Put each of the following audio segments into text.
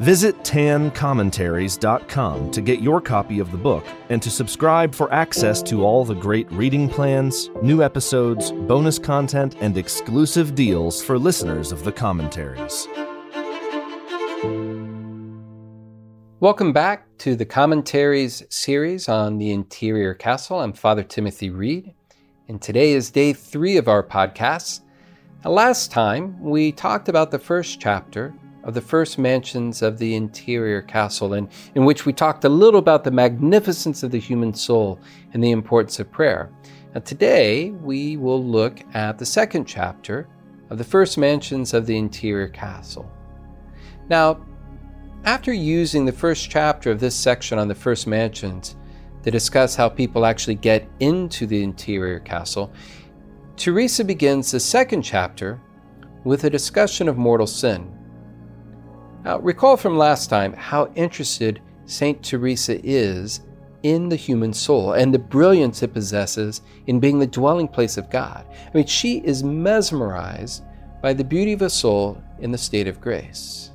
Visit tancommentaries.com to get your copy of the book and to subscribe for access to all the great reading plans, new episodes, bonus content, and exclusive deals for listeners of the commentaries. Welcome back to the Commentaries series on the Interior Castle. I'm Father Timothy Reid, and today is day three of our podcast. Last time we talked about the first chapter of the first mansions of the interior castle, and in which we talked a little about the magnificence of the human soul and the importance of prayer. Now, today we will look at the second chapter of the first mansions of the interior castle. Now, after using the first chapter of this section on the first mansions to discuss how people actually get into the interior castle, Teresa begins the second chapter with a discussion of mortal sin. Now, recall from last time how interested St. Teresa is in the human soul and the brilliance it possesses in being the dwelling place of God. I mean, she is mesmerized by the beauty of a soul in the state of grace.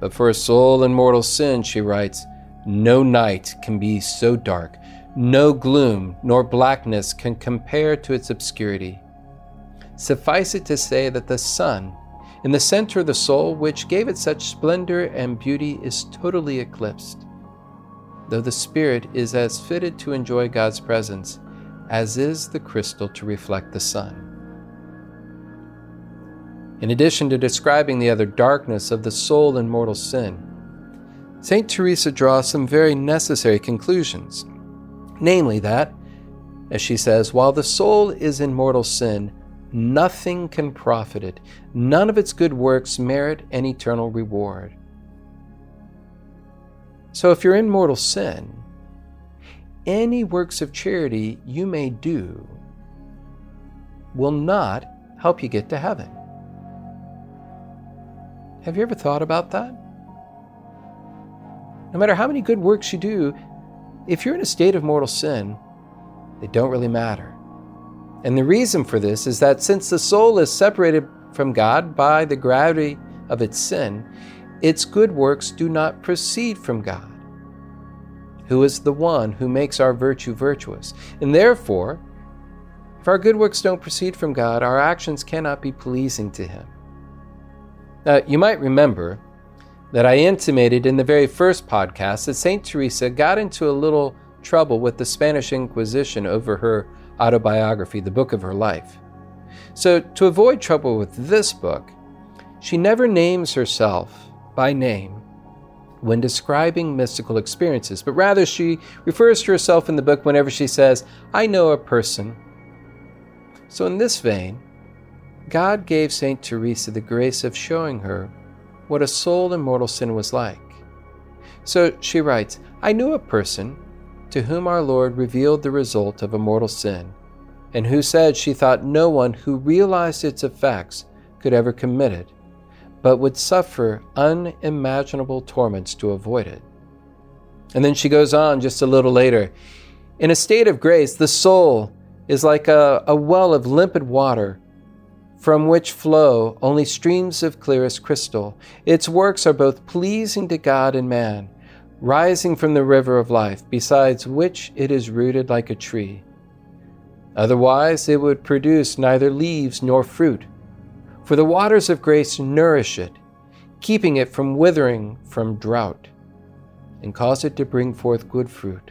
But for a soul in mortal sin, she writes, no night can be so dark, no gloom nor blackness can compare to its obscurity. Suffice it to say that the sun in the center of the soul, which gave it such splendor and beauty, is totally eclipsed. Though the spirit is as fitted to enjoy God's presence as is the crystal to reflect the sun. In addition to describing the other darkness of the soul in mortal sin, St. Teresa draws some very necessary conclusions. Namely, that, as she says, while the soul is in mortal sin, nothing can profit it. None of its good works merit an eternal reward. So if you're in mortal sin, any works of charity you may do will not help you get to heaven. Have you ever thought about that? No matter how many good works you do, if you're in a state of mortal sin, they don't really matter. And the reason for this is that since the soul is separated from God by the gravity of its sin, its good works do not proceed from God, who is the one who makes our virtue virtuous. And therefore, if our good works don't proceed from God, our actions cannot be pleasing to Him. Now, you might remember that I intimated in the very first podcast that St. Teresa got into a little trouble with the Spanish Inquisition over her autobiography, the book of her life. So, to avoid trouble with this book, she never names herself by name when describing mystical experiences, but rather she refers to herself in the book whenever she says, I know a person. So, in this vein, God gave St. Teresa the grace of showing her what a soul in mortal sin was like. So she writes, I knew a person to whom our Lord revealed the result of a mortal sin, and who said she thought no one who realized its effects could ever commit it, but would suffer unimaginable torments to avoid it. And then she goes on just a little later In a state of grace, the soul is like a, a well of limpid water from which flow only streams of clearest crystal. Its works are both pleasing to God and man rising from the river of life, besides which it is rooted like a tree. Otherwise, it would produce neither leaves nor fruit. For the waters of grace nourish it, keeping it from withering from drought, and cause it to bring forth good fruit.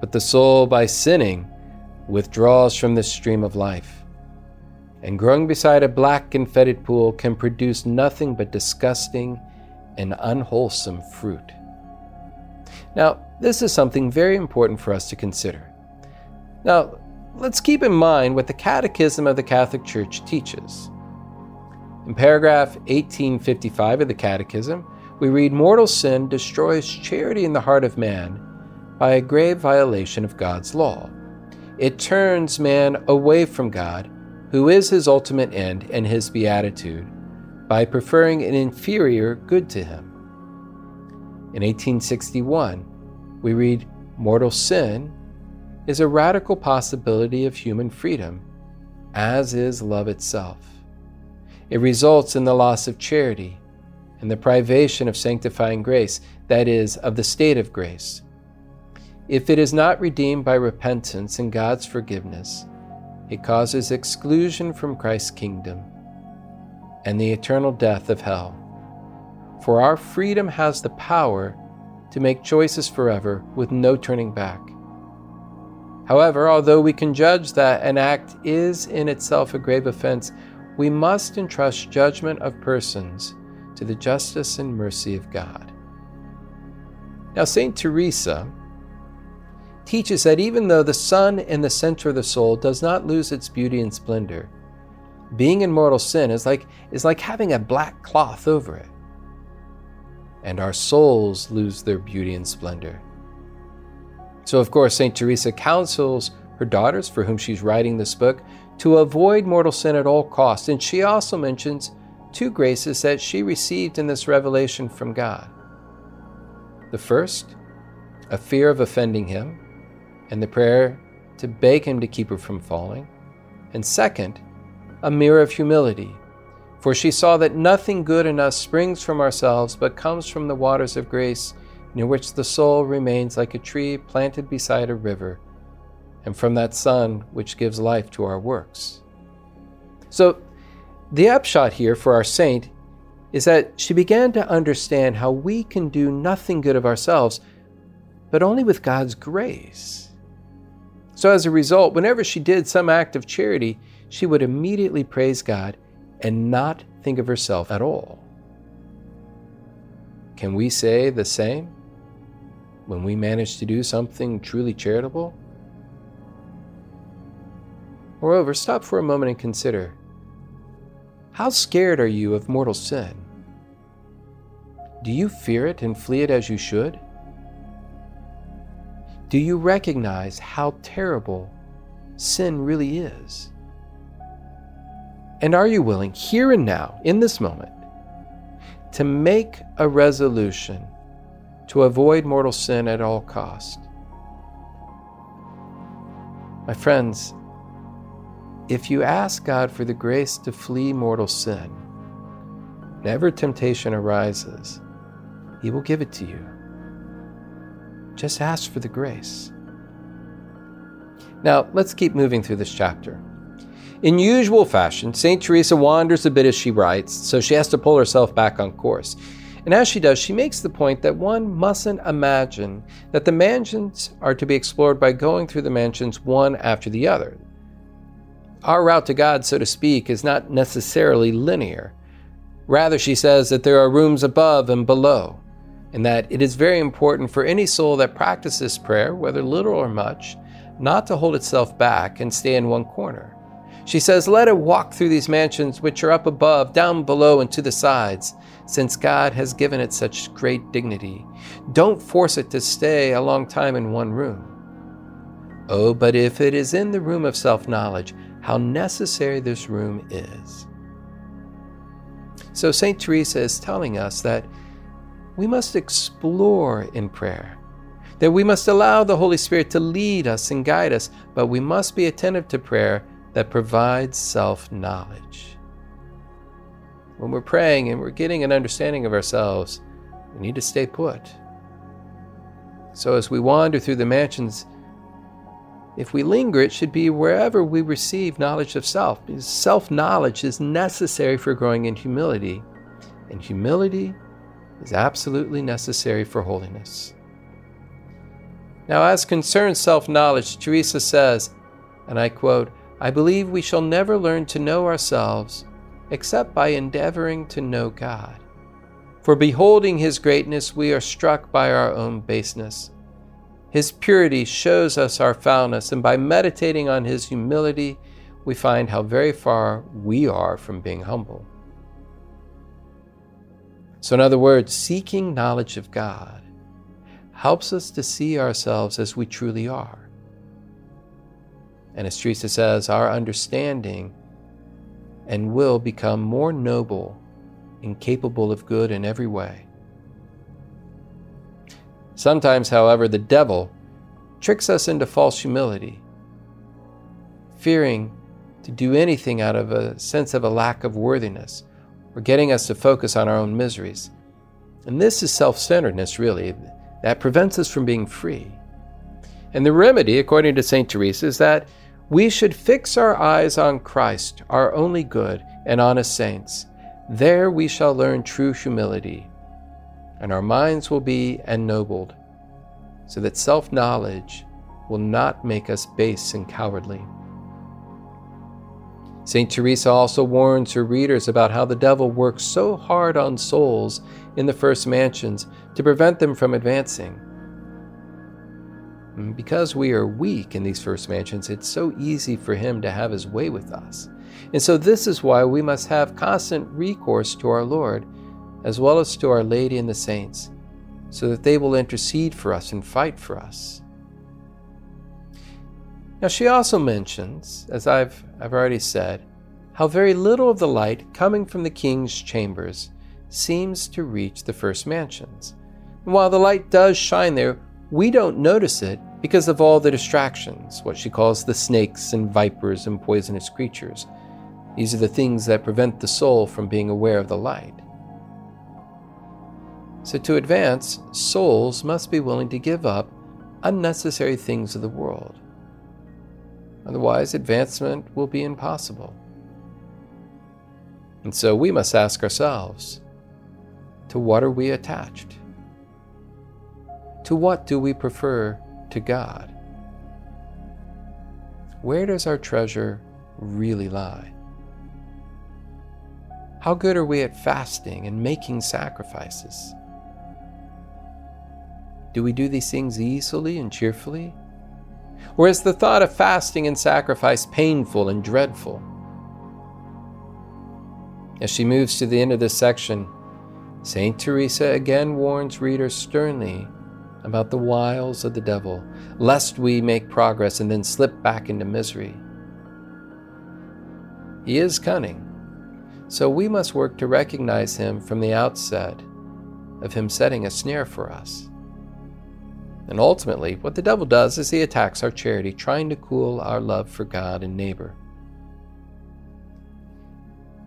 But the soul, by sinning, withdraws from the stream of life, and growing beside a black and fetid pool can produce nothing but disgusting and unwholesome fruit. Now, this is something very important for us to consider. Now, let's keep in mind what the Catechism of the Catholic Church teaches. In paragraph 1855 of the Catechism, we read Mortal sin destroys charity in the heart of man by a grave violation of God's law. It turns man away from God, who is his ultimate end and his beatitude, by preferring an inferior good to him. In 1861, we read, Mortal sin is a radical possibility of human freedom, as is love itself. It results in the loss of charity and the privation of sanctifying grace, that is, of the state of grace. If it is not redeemed by repentance and God's forgiveness, it causes exclusion from Christ's kingdom and the eternal death of hell. For our freedom has the power to make choices forever with no turning back. However, although we can judge that an act is in itself a grave offense, we must entrust judgment of persons to the justice and mercy of God. Now, St. Teresa teaches that even though the sun in the center of the soul does not lose its beauty and splendor, being in mortal sin is like, is like having a black cloth over it. And our souls lose their beauty and splendor. So, of course, St. Teresa counsels her daughters, for whom she's writing this book, to avoid mortal sin at all costs. And she also mentions two graces that she received in this revelation from God. The first, a fear of offending Him, and the prayer to beg Him to keep her from falling. And second, a mirror of humility, for she saw that nothing good in us springs from ourselves, but comes from the waters of grace, near which the soul remains like a tree planted beside a river, and from that sun which gives life to our works. So, the upshot here for our saint is that she began to understand how we can do nothing good of ourselves, but only with God's grace. So, as a result, whenever she did some act of charity, she would immediately praise God and not think of herself at all. Can we say the same when we manage to do something truly charitable? Moreover, stop for a moment and consider how scared are you of mortal sin? Do you fear it and flee it as you should? Do you recognize how terrible sin really is? And are you willing, here and now, in this moment, to make a resolution to avoid mortal sin at all cost? My friends, if you ask God for the grace to flee mortal sin, whenever temptation arises, He will give it to you. Just ask for the grace. Now, let's keep moving through this chapter. In usual fashion, St. Teresa wanders a bit as she writes, so she has to pull herself back on course. And as she does, she makes the point that one mustn't imagine that the mansions are to be explored by going through the mansions one after the other. Our route to God, so to speak, is not necessarily linear. Rather, she says that there are rooms above and below and that it is very important for any soul that practices prayer, whether little or much, not to hold itself back and stay in one corner. She says, Let it walk through these mansions which are up above, down below, and to the sides, since God has given it such great dignity. Don't force it to stay a long time in one room. Oh, but if it is in the room of self knowledge, how necessary this room is. So, St. Teresa is telling us that we must explore in prayer. That we must allow the Holy Spirit to lead us and guide us, but we must be attentive to prayer that provides self knowledge. When we're praying and we're getting an understanding of ourselves, we need to stay put. So as we wander through the mansions, if we linger, it should be wherever we receive knowledge of self, self knowledge is necessary for growing in humility. And humility is absolutely necessary for holiness. Now, as concerns self knowledge, Teresa says, and I quote, I believe we shall never learn to know ourselves except by endeavoring to know God. For beholding His greatness, we are struck by our own baseness. His purity shows us our foulness, and by meditating on His humility, we find how very far we are from being humble. So, in other words, seeking knowledge of God, helps us to see ourselves as we truly are. And as Teresa says, our understanding and will become more noble and capable of good in every way. Sometimes, however, the devil tricks us into false humility, fearing to do anything out of a sense of a lack of worthiness or getting us to focus on our own miseries. And this is self centeredness, really, that prevents us from being free. And the remedy, according to St. Teresa, is that we should fix our eyes on Christ, our only good, and on his saints. There we shall learn true humility, and our minds will be ennobled, so that self knowledge will not make us base and cowardly. St. Teresa also warns her readers about how the devil works so hard on souls in the first mansions to prevent them from advancing. Mm, because we are weak in these first mansions, it's so easy for him to have his way with us. And so, this is why we must have constant recourse to our Lord, as well as to Our Lady and the saints, so that they will intercede for us and fight for us. Now, she also mentions, as I've, I've already said, how very little of the light coming from the king's chambers seems to reach the first mansions. And while the light does shine there, we don't notice it because of all the distractions, what she calls the snakes and vipers and poisonous creatures. These are the things that prevent the soul from being aware of the light. So, to advance, souls must be willing to give up unnecessary things of the world. Otherwise, advancement will be impossible. And so we must ask ourselves to what are we attached? To what do we prefer to God? Where does our treasure really lie? How good are we at fasting and making sacrifices? Do we do these things easily and cheerfully? Or is the thought of fasting and sacrifice painful and dreadful? As she moves to the end of this section, St. Teresa again warns readers sternly about the wiles of the devil, lest we make progress and then slip back into misery. He is cunning, so we must work to recognize him from the outset of him setting a snare for us. And ultimately, what the devil does is he attacks our charity, trying to cool our love for God and neighbor.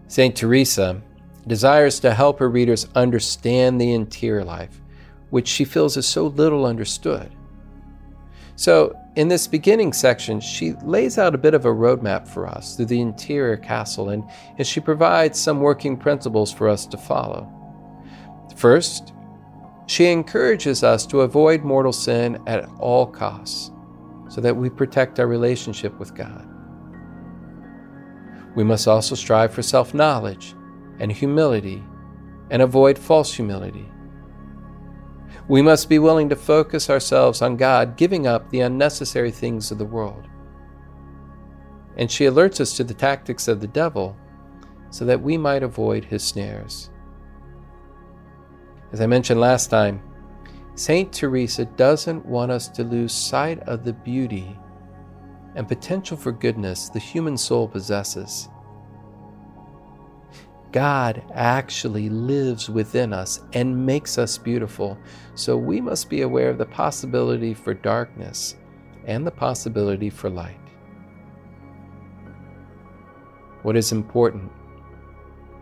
St. Teresa desires to help her readers understand the interior life, which she feels is so little understood. So, in this beginning section, she lays out a bit of a roadmap for us through the interior castle, and, and she provides some working principles for us to follow. First, she encourages us to avoid mortal sin at all costs so that we protect our relationship with God. We must also strive for self knowledge and humility and avoid false humility. We must be willing to focus ourselves on God, giving up the unnecessary things of the world. And she alerts us to the tactics of the devil so that we might avoid his snares. As I mentioned last time, St. Teresa doesn't want us to lose sight of the beauty and potential for goodness the human soul possesses. God actually lives within us and makes us beautiful, so we must be aware of the possibility for darkness and the possibility for light. What is important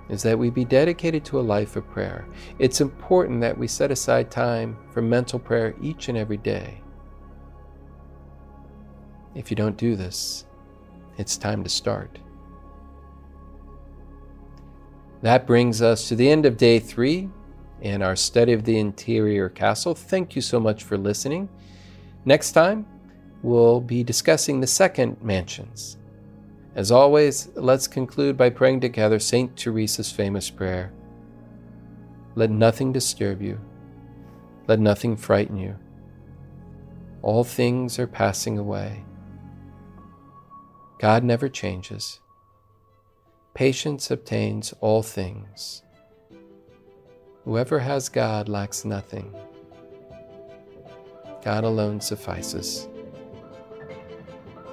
is that we be dedicated to a life of prayer. It's important that we set aside time for mental prayer each and every day. If you don't do this, it's time to start. That brings us to the end of day three in our study of the interior castle. Thank you so much for listening. Next time, we'll be discussing the second mansions as always, let's conclude by praying together St. Teresa's famous prayer Let nothing disturb you, let nothing frighten you. All things are passing away. God never changes. Patience obtains all things. Whoever has God lacks nothing. God alone suffices.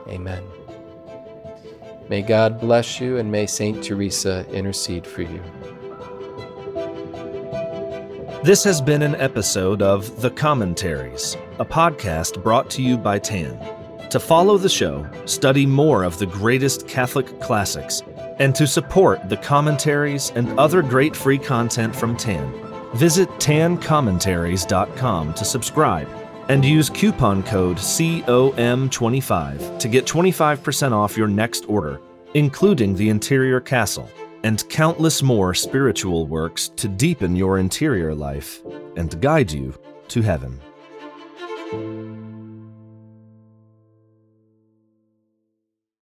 Amen. May God bless you and may St. Teresa intercede for you. This has been an episode of The Commentaries, a podcast brought to you by TAN. To follow the show, study more of the greatest Catholic classics, and to support the commentaries and other great free content from TAN, visit tancommentaries.com to subscribe and use coupon code COM25 to get 25% off your next order, including the interior castle and countless more spiritual works to deepen your interior life and guide you to heaven.